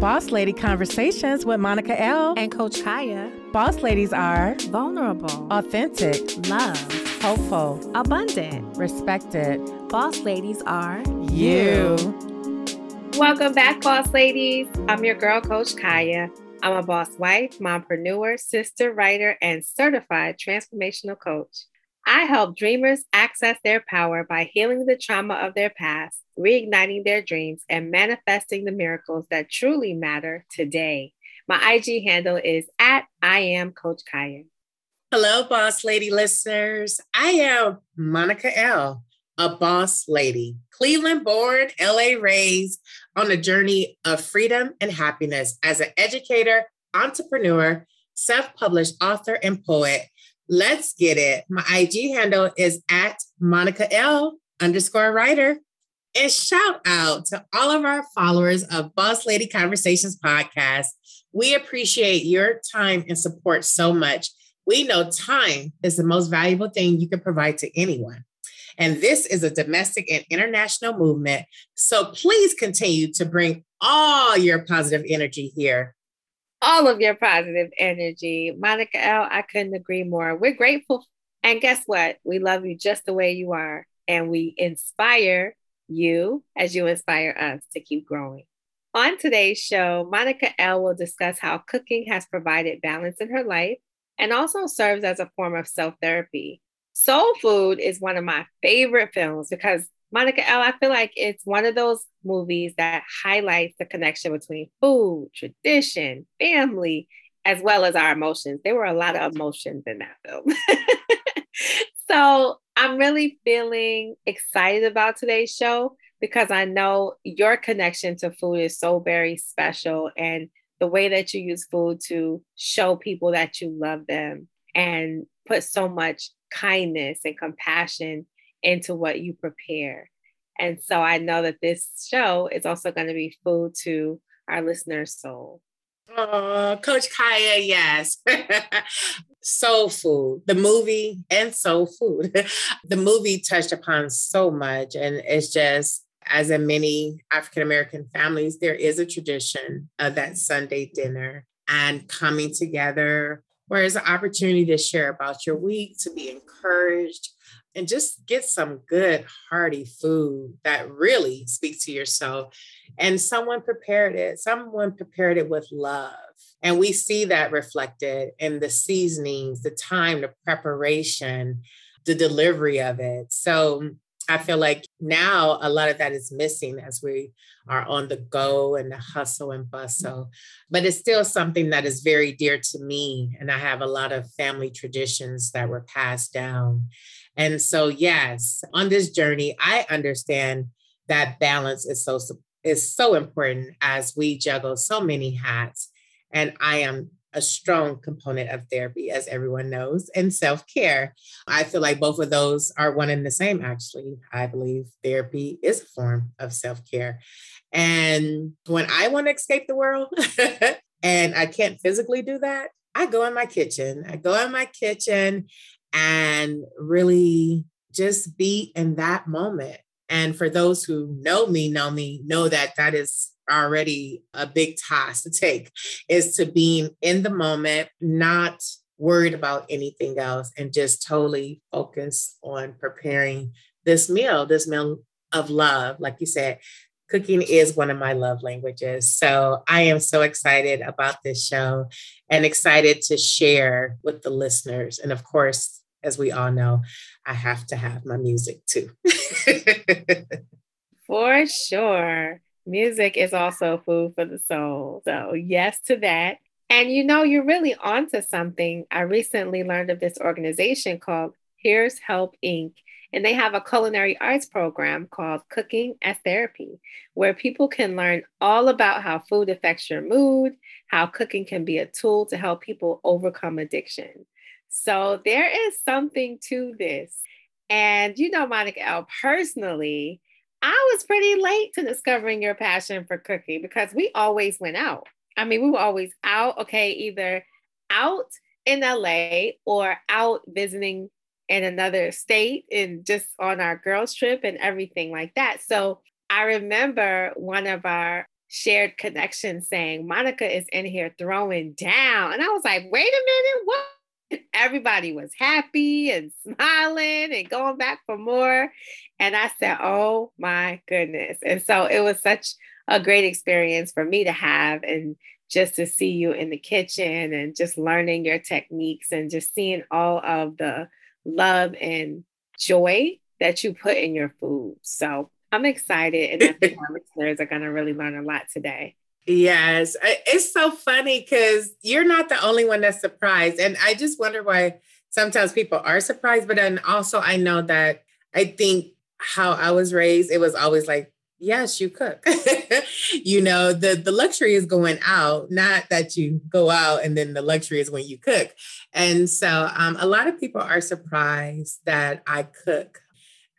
Boss Lady Conversations with Monica El. and Coach Khaya. Boss ladies are Vulnerable, authentic, love, hopeful, abundant. respected. Boss ladies are You. Welcome back, boss ladies. I'm your girl, Coach Khaya. I'm a boss wife, mompreneur, sister, writer, and certified transformational coach. I help dreamers access their power by healing the trauma of their past, reigniting their dreams, and manifesting the miracles that truly matter today. My IG handle is at I am Coach Khaya. Hello, boss lady listeners. I am Monica El., a boss lady, Cleveland born, LA raised on a journey of freedom and happiness as an educator, entrepreneur, self published author, and poet. Let's get it. My IG handle is at Monica L underscore writer. And shout out to all of our followers of Boss Lady Conversations podcast. We appreciate your time and support so much. We know time is the most valuable thing you can provide to anyone. And this is a domestic and international movement. So please continue to bring all your positive energy here. All of your positive energy. Monica El., I couldn't agree more. We're grateful. And guess what? We love you just the way you are. And we inspire you as you inspire us to keep growing. On today's show, Monica El. will discuss how cooking has provided balance in her life and also serves as a form of self therapy. Soul Food is one of my favorite films because Monica El, I feel like it's one of those movies that highlights the connection between food, tradition, family, as well as our emotions. There were a lot of emotions in that film. so I'm really feeling excited about today's show because I know your connection to food is so very special and the way that you use food to show people that you love them and put so much kindness and compassion into what you prepare. And so I know that this show is also going to be food to our listeners' soul. Oh, Coach Khaya, yes. soul Food, the movie and Soul Food. the movie touched upon so much. And it's just, as in many African American families, there is a tradition of that Sunday dinner and coming together where it's an opportunity to share about your week, to be encouraged, and just get some good, hearty food that really speaks to yourself. And someone prepared it, someone prepared it with love. And we see that reflected in the seasonings, the time, the preparation, the delivery of it. So I feel like now a lot of that is missing as we are on the go and the hustle and bustle. But it's still something that is very dear to me. And I have a lot of family traditions that were passed down. And so, yes, on this journey, I understand that balance is so is so important as we juggle so many hats. And I am a strong component of therapy, as everyone knows, and self care. I feel like both of those are one and the same, actually. I believe therapy is a form of self care. And when I want to escape the world and I can't physically do that, I go in my kitchen. I go in my kitchen and really just be in that moment. And for those who know me, know me, know that that is already a big task to take is to being in the moment, not worried about anything else, and just totally focus on preparing this meal, this meal of love. Like you said, cooking is one of my love languages. So I am so excited about this show and excited to share with the listeners. And of course, as we all know, I have to have my music too. For sure. Music is also food for the soul. So, yes to that. And you know, you're really onto something. I recently learned of this organization called Here's Help Inc. And they have a culinary arts program called Cooking as Therapy, where people can learn all about how food affects your mood, how cooking can be a tool to help people overcome addiction. So there is something to this. And you know, Monica El, personally, I was pretty late to discovering your passion for cooking because we always went out. I mean, we were always out, okay, either out in LA or out visiting in another state and just on our girls' trip and everything like that. So I remember one of our shared connection saying, Monica is in here throwing down. And I was like, wait a minute, what? Everybody was happy and smiling and going back for more. And I said, oh my goodness. And so it was such a great experience for me to have and just to see you in the kitchen and just learning your techniques and just seeing all of the love and joy that you put in your food. So I'm excited, and I think our listeners are going to really learn a lot today. Yes, it's so funny because you're not the only one that's surprised. And I just wonder why sometimes people are surprised. But then also, I know that I think how I was raised, it was always like, yes, you cook. you know, the, the luxury is going out, not that you go out and then the luxury is when you cook. And so um, a lot of people are surprised that I cook.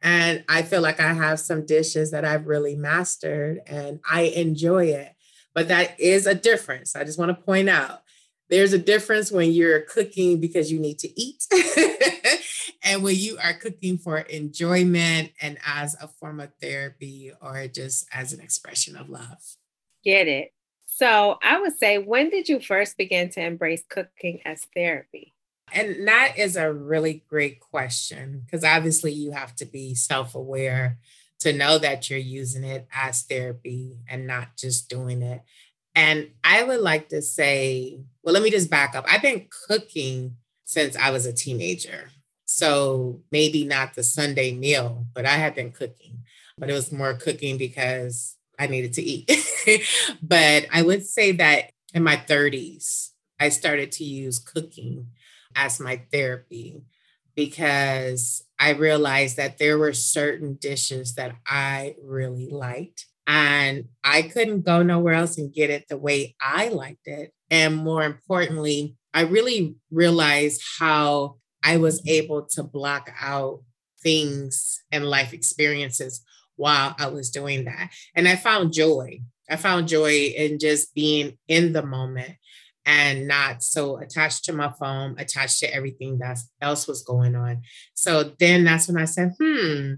And I feel like I have some dishes that I've really mastered and I enjoy it. But that is a difference. I just want to point out there's a difference when you're cooking because you need to eat and when you are cooking for enjoyment and as a form of therapy or just as an expression of love. Get it. So I would say, when did you first begin to embrace cooking as therapy? And that is a really great question because obviously you have to be self aware to know that you're using it as therapy and not just doing it. And I would like to say, well, let me just back up. I've been cooking since I was a teenager. So maybe not the Sunday meal, but I had been cooking, but it was more cooking because I needed to eat. but I would say that in my 30s, I started to use cooking as my therapy because I realized that there were certain dishes that I really liked. And I couldn't go nowhere else and get it the way I liked it. And more importantly, I really realized how I was able to block out things and life experiences while I was doing that. And I found joy. I found joy in just being in the moment and not so attached to my phone, attached to everything that else was going on. So then that's when I said, hmm.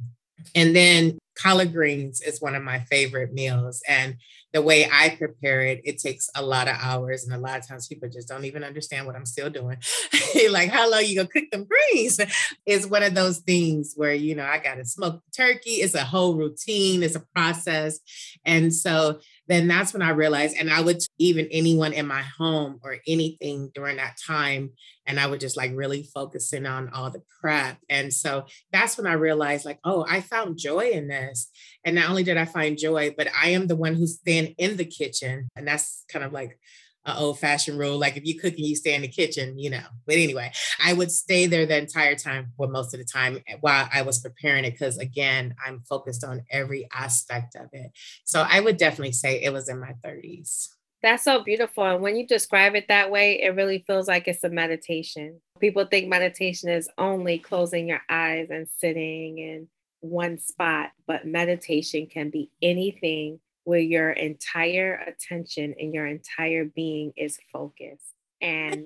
And then collard greens is one of my favorite meals. And the way I prepare it, it takes a lot of hours. And a lot of times people just don't even understand what I'm still doing. like, how long you gonna cook them greens? It's one of those things where, you know, I gotta smoke turkey. It's a whole routine, it's a process. And so then that's when I realized, and I would even anyone in my home or anything during that time, and I would just like really focusing on all the prep. And so that's when I realized, like, oh, I found joy in this. And not only did I find joy, but I am the one who's then in the kitchen. And that's kind of like an old fashioned rule. Like if you cook and you stay in the kitchen, you know. But anyway, I would stay there the entire time for most of the time eh, while I was preparing it because again, I'm focused on every aspect of it. So I would definitely say it was in my 30s. That's so beautiful. And when you describe it that way, it really feels like it's a meditation. People think meditation is only closing your eyes and sitting in one spot, but meditation can be anything where your entire attention and your entire being is focused and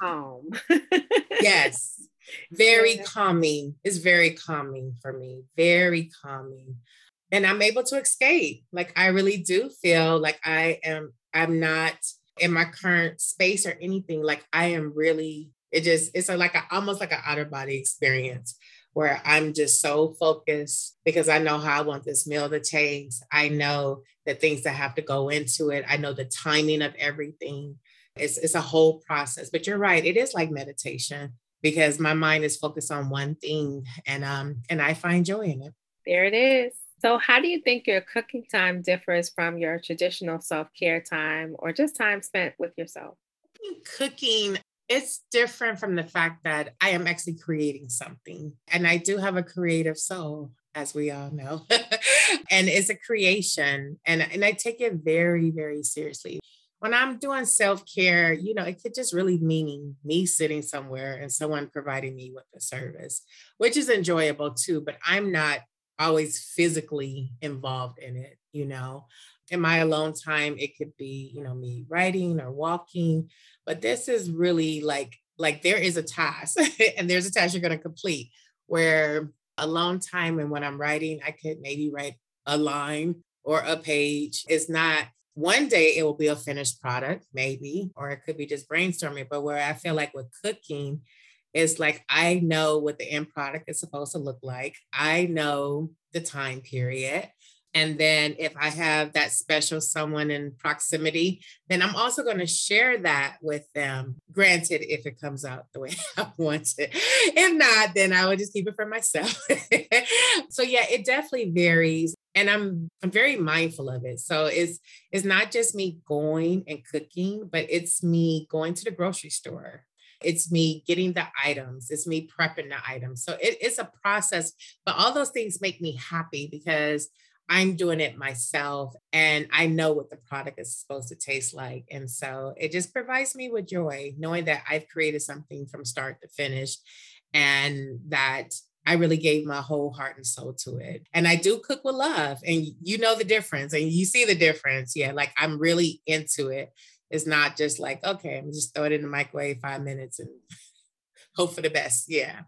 calm. yes. Very calming. It's very calming for me. Very calming. And I'm able to escape. Like I really do feel like I am I'm not in my current space or anything. Like I am really it just it's a, like a, almost like an outer body experience where I'm just so focused because I know how I want this meal to taste. I know the things that have to go into it. I know the timing of everything. It's, it's a whole process. But you're right, it is like meditation because my mind is focused on one thing and um and I find joy in it. There it is. So how do you think your cooking time differs from your traditional self-care time or just time spent with yourself? Cooking it's different from the fact that I am actually creating something. And I do have a creative soul, as we all know. and it's a creation. And, and I take it very, very seriously. When I'm doing self care, you know, it could just really mean me sitting somewhere and someone providing me with a service, which is enjoyable too, but I'm not always physically involved in it, you know in my alone time it could be you know me writing or walking but this is really like like there is a task and there's a task you're going to complete where a long time and when i'm writing i could maybe write a line or a page. It's not one day it will be a finished product, maybe, or it could be just brainstorming. But where I feel like with cooking, is like I know what the end product is supposed to look like. I know the time period. And then if I have that special someone in proximity, then I'm also going to share that with them. Granted, if it comes out the way I want it. If not, then I will just keep it for myself. so yeah, it definitely varies. And I'm I'm very mindful of it. So it's it's not just me going and cooking, but it's me going to the grocery store it's me getting the items, it's me prepping the items. So it, it's a process, but all those things make me happy because I'm doing it myself and I know what the product is supposed to taste like. And so it just provides me with joy knowing that I've created something from start to finish and that I really gave my whole heart and soul to it. And I do cook with love and you know the difference and you see the difference. Yeah, like I'm really into it. It's not just like, okay, I'm just throw it in the microwave five minutes and hope for the best. Yeah.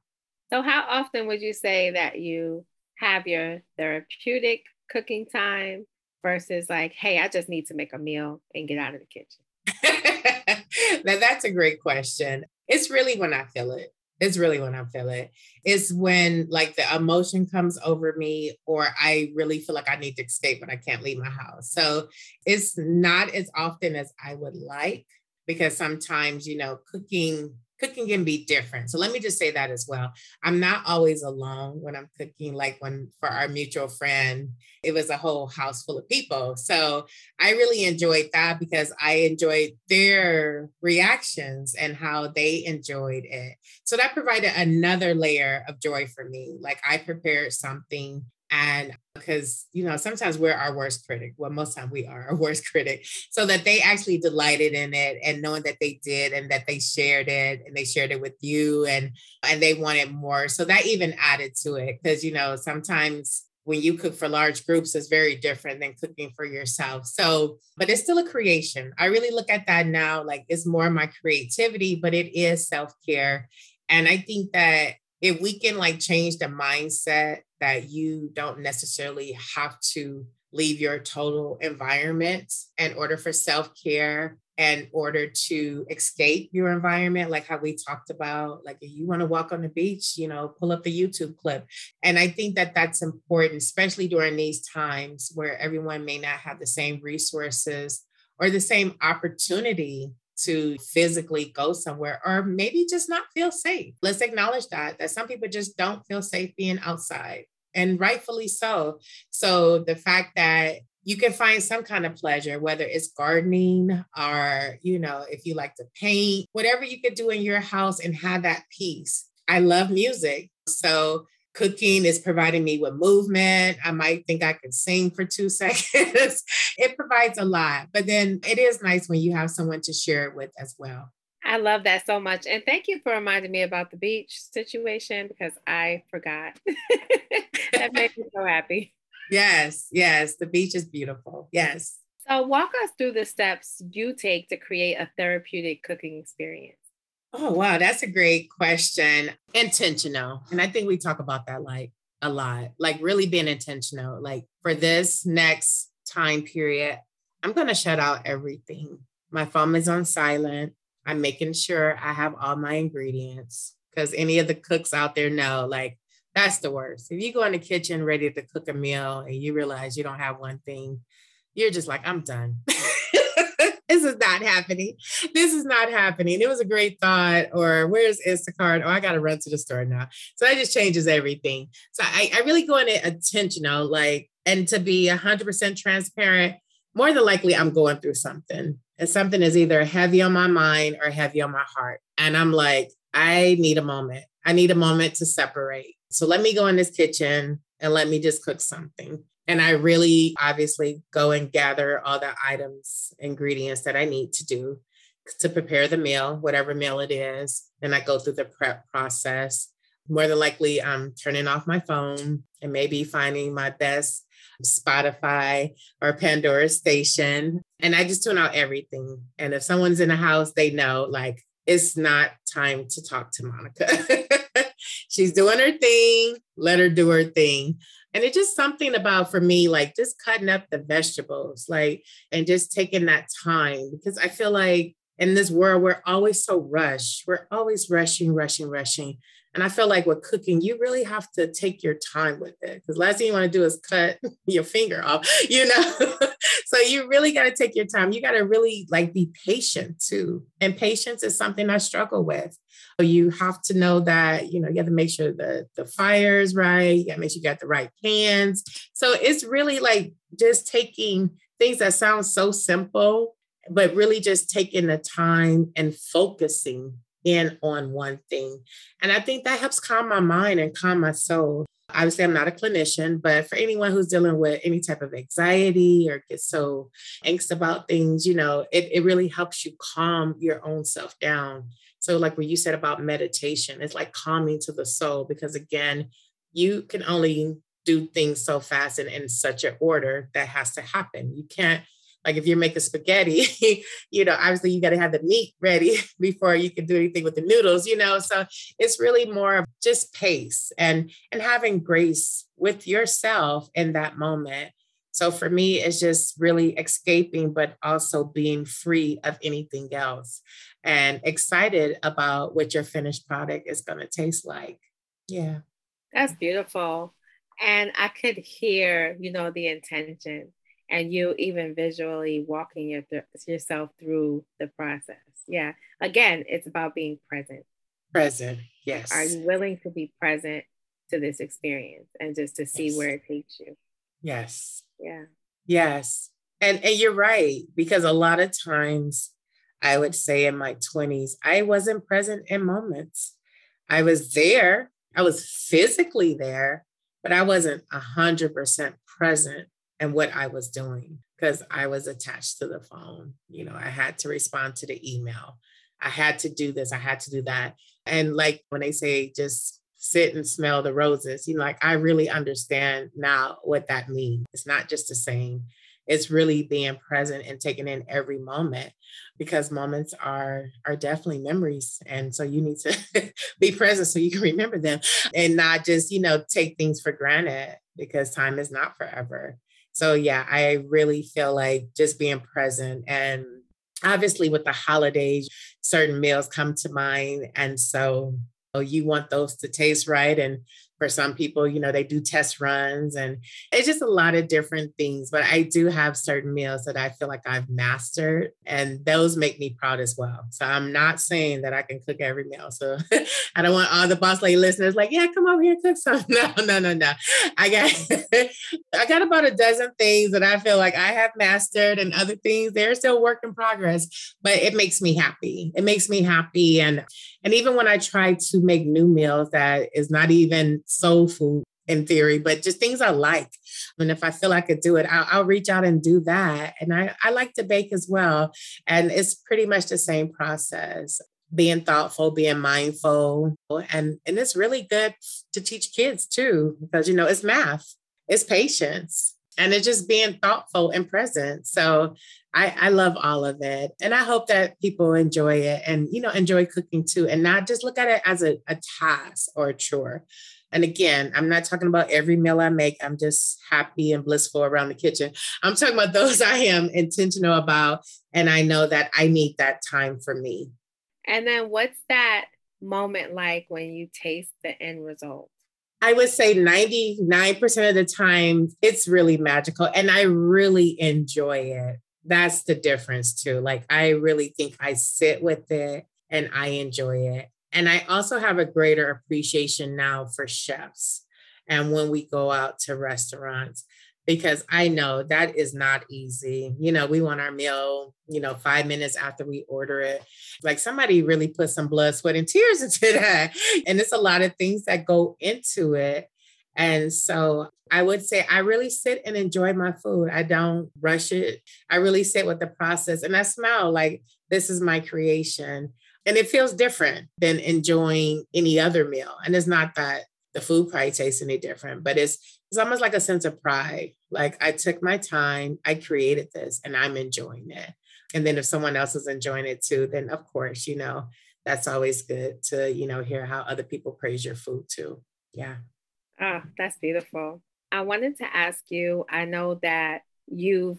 So how often would you say that you have your therapeutic cooking time versus like, hey, I just need to make a meal and get out of the kitchen? now that's a great question. It's really when I feel it. It's really when I feel it. It's when like the emotion comes over me, or I really feel like I need to escape, but I can't leave my house. So it's not as often as I would like because sometimes, you know, cooking cooking can be different. So let me just say that as well. I'm not always alone when I'm cooking, like when for our mutual friend, it was a whole house full of people. So I really enjoyed that because I enjoyed their reactions and how they enjoyed it. So that provided another layer of joy for me. Like I prepared something and because you know sometimes we're our worst critic. Well most time we are our worst critic. So that they actually delighted in it and knowing that they did and that they shared it and they shared it with you and and they wanted more. So that even added to it because you know sometimes when you cook for large groups is very different than cooking for yourself. So but it's still a creation. I really look at that now like it's more my creativity but it is self-care. And i think that if we can like change the mindset that you don't necessarily have to leave your total environment in order for self-care in order to escape your environment like how we talked about like if you want to walk on the beach you know pull up the youtube clip. And i think that that's important especially during these times where everyone may not have the same resources or the same opportunity to physically go somewhere or maybe just not feel safe. Let's acknowledge that that some people just don't feel safe being outside and rightfully so. So the fact that you can find some kind of pleasure whether it's gardening or you know if you like to paint whatever you could do in your house and have that peace. I love music. So Cooking is providing me with movement. I might think I could sing for two seconds. it provides a lot, but then it is nice when you have someone to share it with as well. I love that so much. And thank you for reminding me about the beach situation because I forgot. that made me so happy. Yes, yes. The beach is beautiful. Yes. So, walk us through the steps you take to create a therapeutic cooking experience. Oh, wow. That's a great question. Intentional. And I think we talk about that like a lot, like really being intentional. Like for this next time period, I'm going to shut out everything. My phone is on silent. I'm making sure I have all my ingredients because any of the cooks out there know like that's the worst. If you go in the kitchen ready to cook a meal and you realize you don't have one thing, you're just like, I'm done. this is not happening. This is not happening. It was a great thought. Or where's Instacart? Oh, I got to run to the store now. So that just changes everything. So I, I really go in into intentional, like, and to be 100% transparent, more than likely I'm going through something. And something is either heavy on my mind or heavy on my heart. And I'm like, I need a moment. I need a moment to separate. So let me go in this kitchen and let me just cook something. And I really obviously go and gather all the items, ingredients that I need to do to prepare the meal, whatever meal it is. And I go through the prep process. More than likely, I'm turning off my phone and maybe finding my best Spotify or Pandora station. And I just tune out everything. And if someone's in the house, they know like it's not time to talk to Monica. she's doing her thing. Let her do her thing. And it's just something about for me, like just cutting up the vegetables, like, and just taking that time because I feel like in this world, we're always so rushed. We're always rushing, rushing, rushing. And I feel like with cooking, you really have to take your time with it because last thing you want to do is cut your finger off, you know? so you really got to take your time. You got to really like be patient too. And patience is something I struggle with. You have to know that, you know, you have to make sure the, the fire is right. You got to make sure you got the right pans. So it's really like just taking things that sound so simple, but really just taking the time and focusing in on one thing. And I think that helps calm my mind and calm my soul. Obviously, I'm not a clinician, but for anyone who's dealing with any type of anxiety or gets so anxious about things, you know, it, it really helps you calm your own self down. So, like what you said about meditation, it's like calming to the soul because, again, you can only do things so fast and in such an order that has to happen. You can't like if you're making spaghetti, you know, obviously you got to have the meat ready before you can do anything with the noodles, you know. So it's really more of just pace and and having grace with yourself in that moment. So for me, it's just really escaping, but also being free of anything else and excited about what your finished product is going to taste like. Yeah. That's beautiful. And I could hear, you know, the intention and you even visually walking your th- yourself through the process. Yeah. Again, it's about being present. Present. Yes. Are you willing to be present to this experience and just to see yes. where it takes you? Yes. Yeah. Yes. And and you're right because a lot of times I would say in my 20s I wasn't present in moments. I was there. I was physically there, but I wasn't 100% present and what I was doing because I was attached to the phone. You know, I had to respond to the email. I had to do this, I had to do that. And like when they say just sit and smell the roses, you know, like I really understand now what that means. It's not just a saying, it's really being present and taking in every moment because moments are are definitely memories and so you need to be present so you can remember them and not just you know take things for granted because time is not forever so, yeah, I really feel like just being present and obviously with the holidays, certain meals come to mind. And so oh, you want those to taste right. And for some people, you know, they do test runs and it's just a lot of different things. But I do have certain meals that I feel like I've mastered, and those make me proud as well. So I'm not saying that I can cook every meal. So I don't want all the boss lady listeners like, yeah, come over here and cook some. No, no, no, no. I got I got about a dozen things that I feel like I have mastered, and other things they're still work in progress. But it makes me happy. It makes me happy, and and even when I try to make new meals that is not even soul food in theory, but just things I like. And if I feel I could do it, I'll, I'll, reach out and do that. And I, I like to bake as well. And it's pretty much the same process being thoughtful, being mindful. And, and it's really good to teach kids too, because, you know, it's math, it's patience, and it's just being thoughtful and present. So I, I love all of it. And I hope that people enjoy it and, you know, enjoy cooking too, and not just look at it as a, a task or a chore. And again, I'm not talking about every meal I make. I'm just happy and blissful around the kitchen. I'm talking about those I am intentional about. And I know that I need that time for me. And then what's that moment like when you taste the end result? I would say 99% of the time, it's really magical and I really enjoy it. That's the difference, too. Like, I really think I sit with it and I enjoy it. And I also have a greater appreciation now for chefs and when we go out to restaurants because I know that is not easy. You know, we want our meal, you know, five minutes after we order it. Like somebody really put some blood, sweat, and tears into that. And it's a lot of things that go into it. And so I would say I really sit and enjoy my food. I don't rush it. I really sit with the process and I smell like this is my creation. And it feels different than enjoying any other meal. And it's not that the food probably tastes any different, but it's it's almost like a sense of pride. Like I took my time, I created this, and I'm enjoying it. And then if someone else is enjoying it too, then of course, you know, that's always good to, you know, hear how other people praise your food too. Yeah. Oh, that's beautiful. I wanted to ask you, I know that you've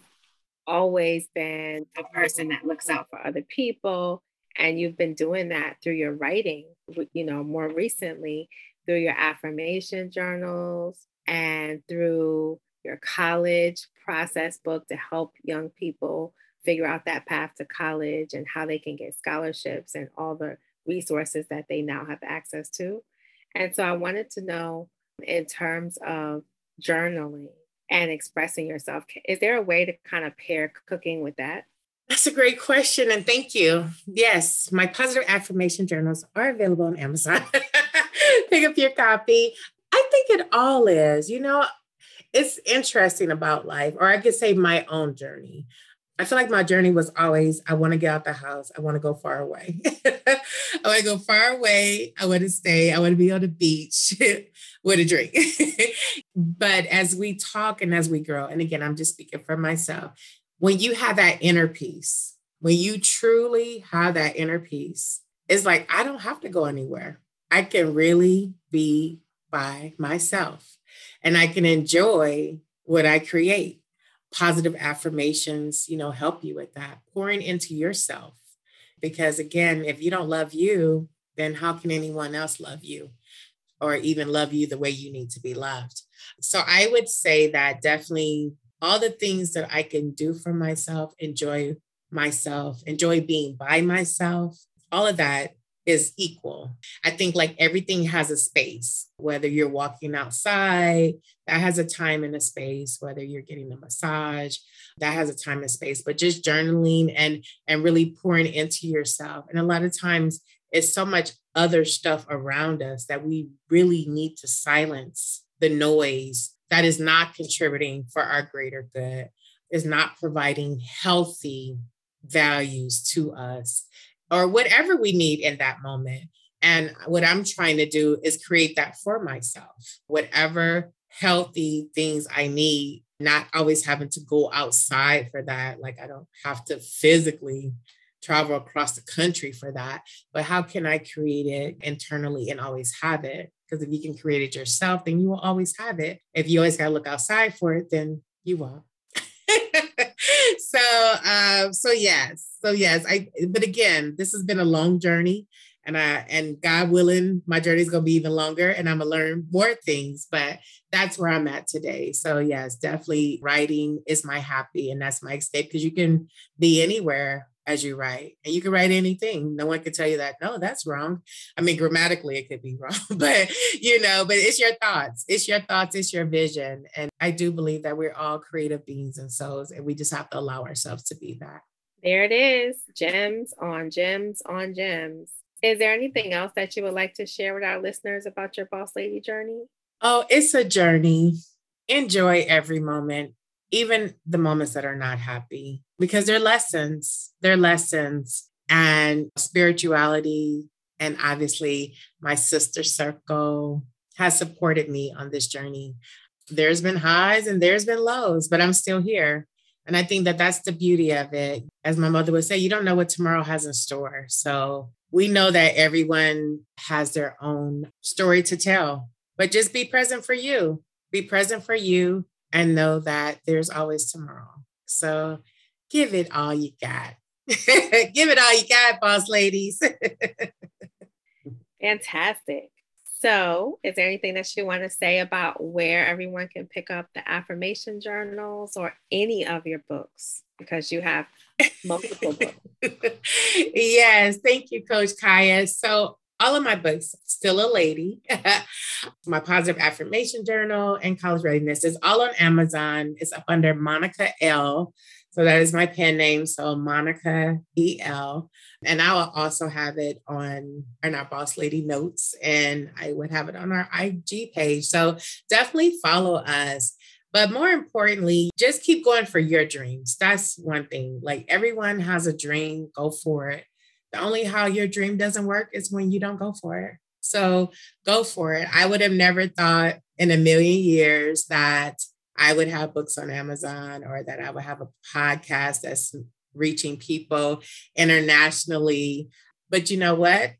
always been a person that looks out for other people and you've been doing that through your writing, you know, more recently through your affirmation journals and through your college process book to help young people figure out that path to college and how they can get scholarships and all the resources that they now have access to. And so I wanted to know in terms of journaling and expressing yourself, is there a way to kind of pair cooking with that? That's a great question. And thank you. Yes, my positive affirmation journals are available on Amazon. Pick up your copy. I think it all is. You know, it's interesting about life, or I could say my own journey. I feel like my journey was always I want to get out the house. I want to go far away. I want to go far away. I want to stay. I want to be on the beach with a drink. but as we talk and as we grow, and again, I'm just speaking for myself, when you have that inner peace, when you truly have that inner peace, it's like I don't have to go anywhere. I can really be by myself and I can enjoy what I create. Positive affirmations, you know, help you with that, pouring into yourself. Because again, if you don't love you, then how can anyone else love you or even love you the way you need to be loved? So I would say that definitely all the things that I can do for myself, enjoy myself, enjoy being by myself, all of that is equal. I think like everything has a space, whether you're walking outside, that has a time and a space, whether you're getting a massage, that has a time and space, but just journaling and and really pouring into yourself. And a lot of times it's so much other stuff around us that we really need to silence the noise that is not contributing for our greater good, is not providing healthy values to us or whatever we need in that moment. And what I'm trying to do is create that for myself, whatever healthy things I need, not always having to go outside for that. Like I don't have to physically travel across the country for that, but how can I create it internally and always have it? Because if you can create it yourself, then you will always have it. If you always got to look outside for it, then you won't. so um so yes so yes i but again this has been a long journey and i and god willing my journey is going to be even longer and i'm to learn more things but that's where i'm at today so yes definitely writing is my happy and that's my escape because you can be anywhere as you write. And you can write anything. No one can tell you that, no, that's wrong. I mean, grammatically, it could be wrong, but you know, but it's your thoughts. It's your thoughts, it's your vision. And I do believe that we're all creative beings and souls, and we just have to allow ourselves to be that. There it is gems on gems on gems. Is there anything else that you would like to share with our listeners about your boss lady journey? Oh, it's a journey. Enjoy every moment even the moments that are not happy, because they're lessons, they're lessons. And spirituality, and obviously my sister circle has supported me on this journey. There's been highs and there's been lows, but I'm still here. And I think that that's the beauty of it. As my mother would say, you don't know what tomorrow has in store. So we know that everyone has their own story to tell, but just be present for you. Be present for you and know that there's always tomorrow. So give it all you got. give it all you got, boss ladies. Fantastic. So, is there anything that you want to say about where everyone can pick up the affirmation journals or any of your books? Because you have multiple books. yes, thank you, Coach Khaya. So, all of my books, Still a Lady, my positive affirmation journal, and college readiness is all on Amazon. It's up under Monica El. So that is my pen name. So Monica E.L. And I will also have it on in our Boss Lady Notes, and I would have it on our IG page. So definitely follow us. But more importantly, just keep going for your dreams. That's one thing. Like everyone has a dream, go for it. The only how your dream doesn't work is when you don't go for it. So go for it. I would have never thought in a million years that I would have books on Amazon or that I would have a podcast that's reaching people internationally. But you know what?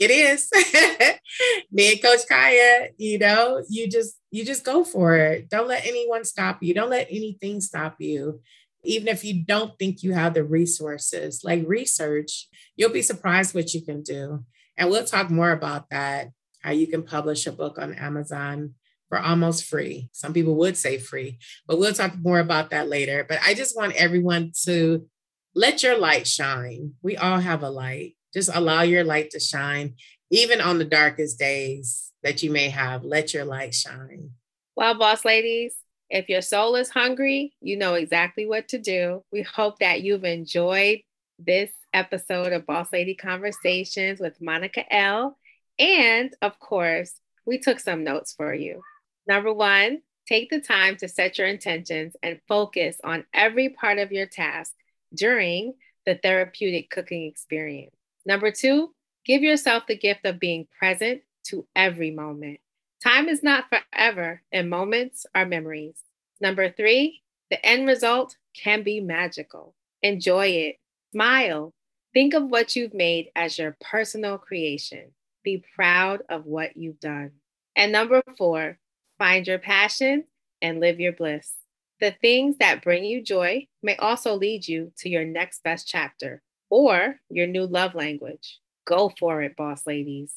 It is. Me and Coach Khaya, you know, you just you just go for it. Don't let anyone stop you. Don't let anything stop you. Even if you don't think you have the resources, like research, you'll be surprised what you can do. And we'll talk more about that, how you can publish a book on Amazon for almost free. Some people would say free, but we'll talk more about that later. But I just want everyone to let your light shine. We all have a light. Just allow your light to shine, even on the darkest days that you may have. Let your light shine. Well, boss ladies, if your soul is hungry, you know exactly what to do. We hope that you've enjoyed this episode of Boss Lady Conversations with Monica El. And of course, we took some notes for you. Number one, take the time to set your intentions and focus on every part of your task during the therapeutic cooking experience. Number two, give yourself the gift of being present to every moment. Time is not forever, and moments are memories. Number three, the end result can be magical. Enjoy it, smile, think of what you've made as your personal creation. Be proud of what you've done. And number four, Find your passion and live your bliss. The things that bring you joy may also lead you to your next best chapter or your new love language. Go for it, boss ladies.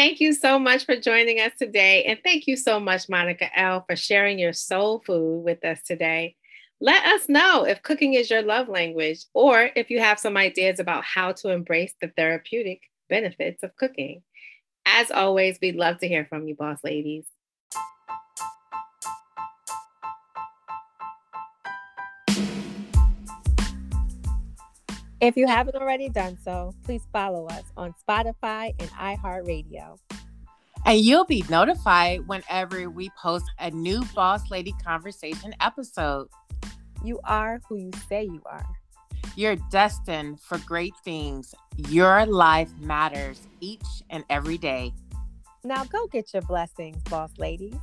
Thank you so much for joining us today. And thank you so much, Monica El., for sharing your soul food with us today. Let us know if cooking is your love language or if you have some ideas about how to embrace the therapeutic benefits of cooking. As always, we'd love to hear from you, boss ladies. If you haven't already done so, please follow us on Spotify and iHeartRadio. And you'll be notified whenever we post a new Boss Lady Conversation episode. You are who you say you are. You're destined for great things. Your life matters each and every day. Now go get your blessings, boss ladies.